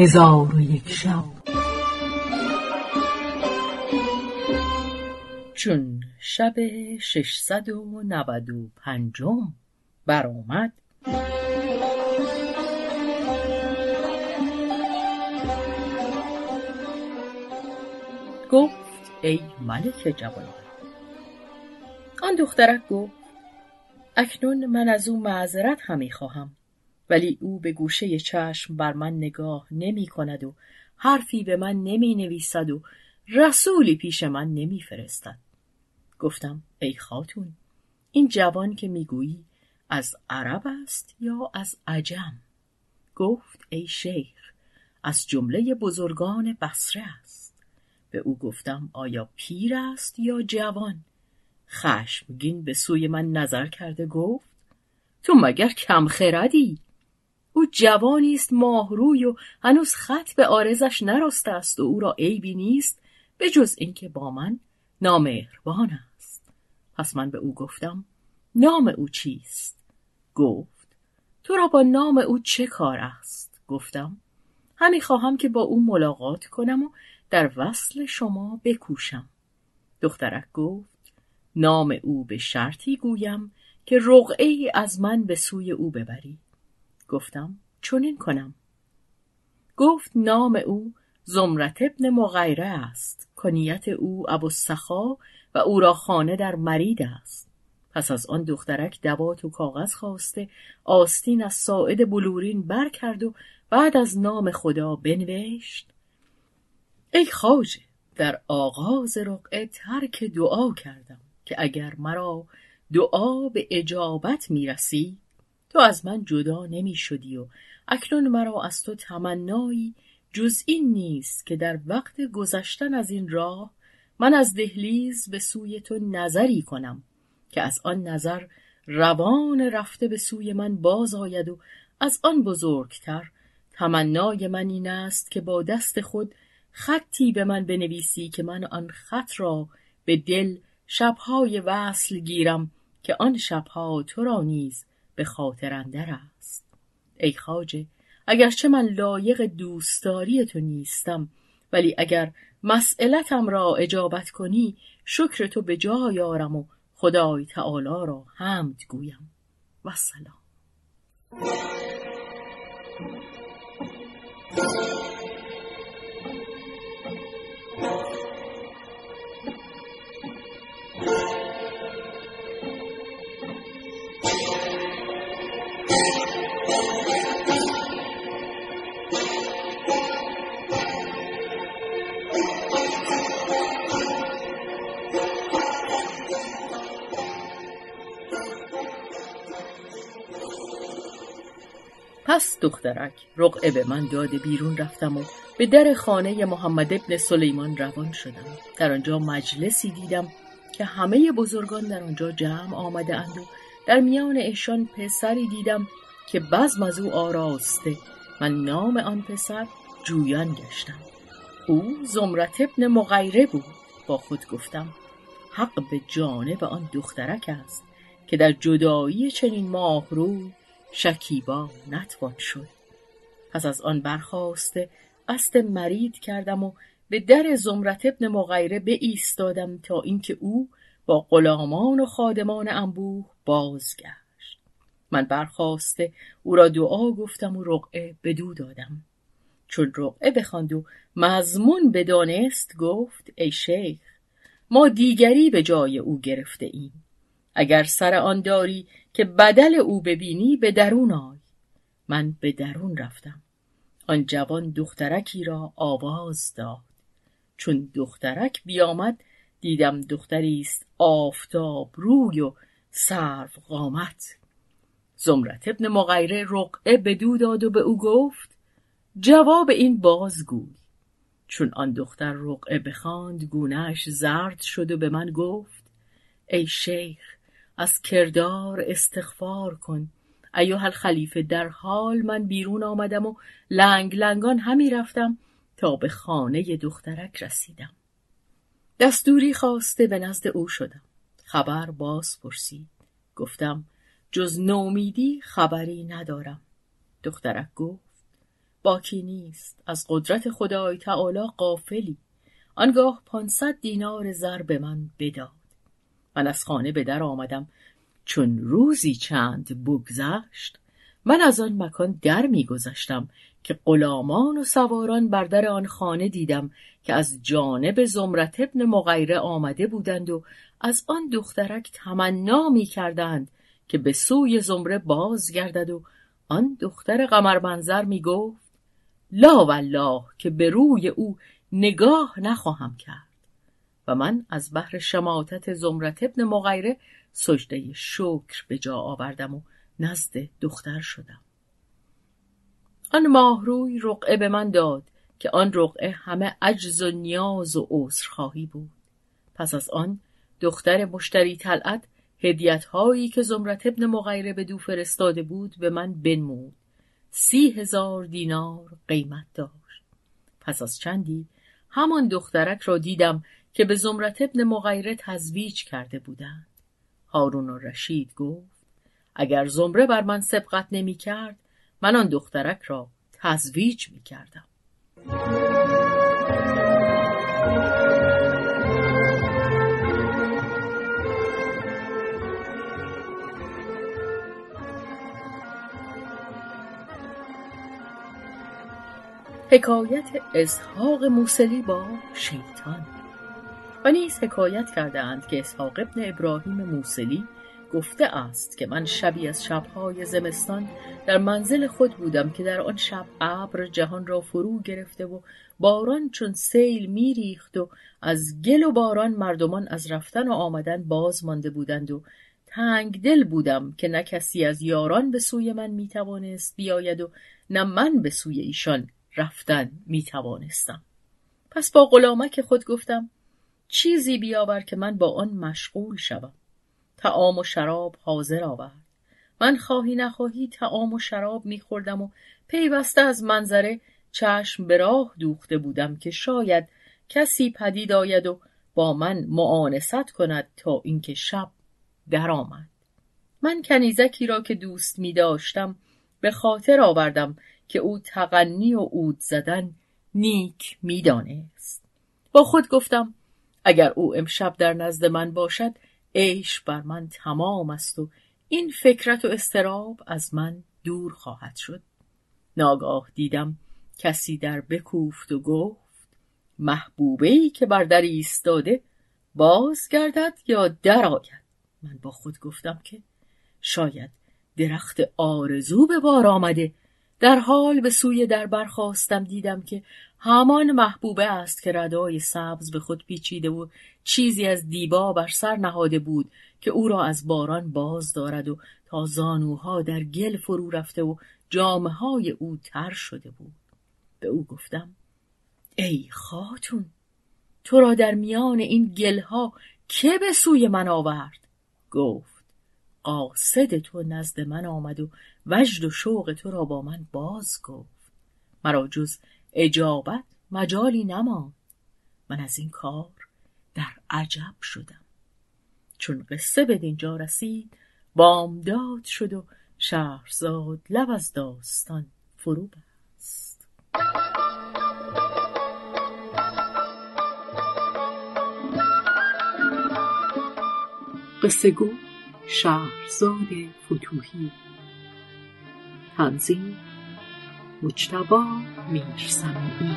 هزار و یک شب. چون شب ششصد و نود و پنجم برآمد. گفت ای ملک جوان آن دخترک گفت اکنون من از او معذرت همی خواهم. ولی او به گوشه چشم بر من نگاه نمی کند و حرفی به من نمی نویسد و رسولی پیش من نمی فرستد. گفتم ای خاتون این جوان که می‌گویی از عرب است یا از عجم؟ گفت ای شیخ از جمله بزرگان بصره است. به او گفتم آیا پیر است یا جوان؟ خشمگین به سوی من نظر کرده گفت تو مگر کم خردی؟ او جوانی است ماهروی و هنوز خط به آرزش نرسته است و او را عیبی نیست به جز اینکه با من نامهربان است. پس من به او گفتم نام او چیست؟ گفت تو را با نام او چه کار است؟ گفتم همی خواهم که با او ملاقات کنم و در وصل شما بکوشم. دخترک گفت نام او به شرطی گویم که رقعه از من به سوی او ببری گفتم چنین کنم. گفت نام او زمرت ابن مغیره است. کنیت او ابوالسخا و او را خانه در مرید است. پس از آن دخترک دوات و کاغذ خواسته آستین از ساعد بلورین بر کرد و بعد از نام خدا بنوشت ای خواجه در آغاز رقعه ترک دعا کردم که اگر مرا دعا به اجابت می‌رسی تو از من جدا نمی شدی و اکنون مرا از تو تمنایی جز این نیست که در وقت گذشتن از این راه من از دهلیز به سوی تو نظری کنم که از آن نظر روان رفته به سوی من باز آید و از آن بزرگتر تمنای من این است که با دست خود خطی به من بنویسی که من آن خط را به دل شبهای وصل گیرم که آن شبها تو را نیز به خاطر اندر است. ای خاجه اگرچه من لایق دوستداری تو نیستم ولی اگر مسئلتم را اجابت کنی شکر تو به جای آرم و خدای تعالی را حمد گویم. و سلام. پس دخترک رقعه به من داده بیرون رفتم و به در خانه محمد ابن سلیمان روان شدم. در آنجا مجلسی دیدم که همه بزرگان در آنجا جمع آمده اند و در میان ایشان پسری دیدم که بزم از او آراسته من نام آن پسر جویان گشتم. او زمرت ابن مغیره بود. با خود گفتم حق به جانب آن دخترک است که در جدایی چنین ماه روی شکیبا نتوان شد. پس از آن برخواسته قصد مرید کردم و به در زمرت ابن مغیره ایستادم تا اینکه او با غلامان و خادمان انبوه بازگشت. من برخواسته او را دعا گفتم و رقعه بدو دادم. چون رقعه بخواند و مضمون بدانست گفت ای شیخ ما دیگری به جای او گرفته ایم. اگر سر آن داری که بدل او ببینی به درون آی. من به درون رفتم. آن جوان دخترکی را آواز داد. چون دخترک بیامد دیدم دختری است آفتاب روی و سرو قامت زمرت ابن مغیره رقعه بدو داد و به او گفت جواب این بازگوی. چون آن دختر رقعه بخواند گونهش زرد شد و به من گفت ای شیخ از کردار استغفار کن. ایها الخلیفه در حال من بیرون آمدم و لنگ لنگان همی رفتم تا به خانه دخترک رسیدم. دستوری خواسته به نزد او شدم. خبر باز پرسید. گفتم جز نومیدی خبری ندارم. دخترک گفت باکی نیست. از قدرت خدای تعالی قافلی آنگاه پانصد دینار زر به من بداد من از خانه به در آمدم. چون روزی چند بگذشت من از آن مکان در میگذشتم که غلامان و سواران بر در آن خانه دیدم که از جانب زمرت ابن مغیره آمده بودند و از آن دخترک تمنا می کردند که به سوی زمره بازگردد و آن دختر قمرمنظر می گفت لا والله که به روی او نگاه نخواهم کرد. و من از بحر شماتت زمرت ابن مغیره سجده شکر به جا آوردم و نزد دختر شدم. آن ماهروی رقعه به من داد که آن رقعه همه عجز و نیاز و عذرخواهی بود. پس از آن دختر مشتری طلعت هدیت هایی که زمرت ابن مغیره به دو فرستاده بود به من بنمود. سی هزار دینار قیمت داشت. پس از چندی همان دخترک را دیدم که به زمرت ابن مغیره تزویج کرده بودند هارون و رشید گفت اگر زمره بر من سبقت نمی کرد من آن دخترک را تزویج می کردم. حکایت اسحاق موسلی با شیطان و نیز حکایت کردهاند که اسحاق ابن ابراهیم موسلی گفته است که من شبی از شبهای زمستان در منزل خود بودم که در آن شب ابر جهان را فرو گرفته و باران چون سیل میریخت و از گل و باران مردمان از رفتن و آمدن باز مانده بودند و تنگ دل بودم که نه کسی از یاران به سوی من می‌توانست بیاید و نه من به سوی ایشان رفتن می‌توانستم. پس با غلامک خود گفتم چیزی بیاور که من با آن مشغول شوم. تعام و شراب حاضر آورد. من خواهی نخواهی تعام و شراب میخوردم و پیوسته از منظره چشم به راه دوخته بودم که شاید کسی پدید آید و با من معانست کند تا اینکه شب درآمد. من کنیزکی را که دوست می داشتم به خاطر آوردم که او تغنی و عود زدن نیک می‌دانست. با خود گفتم اگر او امشب در نزد من باشد عیش بر من تمام است و این فکرت و استراب از من دور خواهد شد. ناگاه دیدم کسی در بکوفت و گفت محبوبه ای که بر در ایستاده بازگردد یا درآید؟ من با خود گفتم که شاید درخت آرزو به بار آمده. در حال به سوی در برخواستم دیدم که همان محبوبه است که ردای سبز به خود پیچیده و چیزی از دیبا بر سر نهاده بود که او را از باران باز دارد و تا زانوها در گل فرو رفته و جامعه های او تر شده بود. به او گفتم ای خاتون تو را در میان این گلها که به سوی من آورد؟ گفت قاصد تو نزد من آمد و وجد و شوق تو را با من باز گفت. مرا جز اجابت مجالی نماند. من از این کار در عجب شدم. چون قصه به دینجا رسید بامداد شد و شهرزاد لب از داستان فرو بست. قصه گو شهرزاد فتوهی تنظیم مجتبا میرسمی.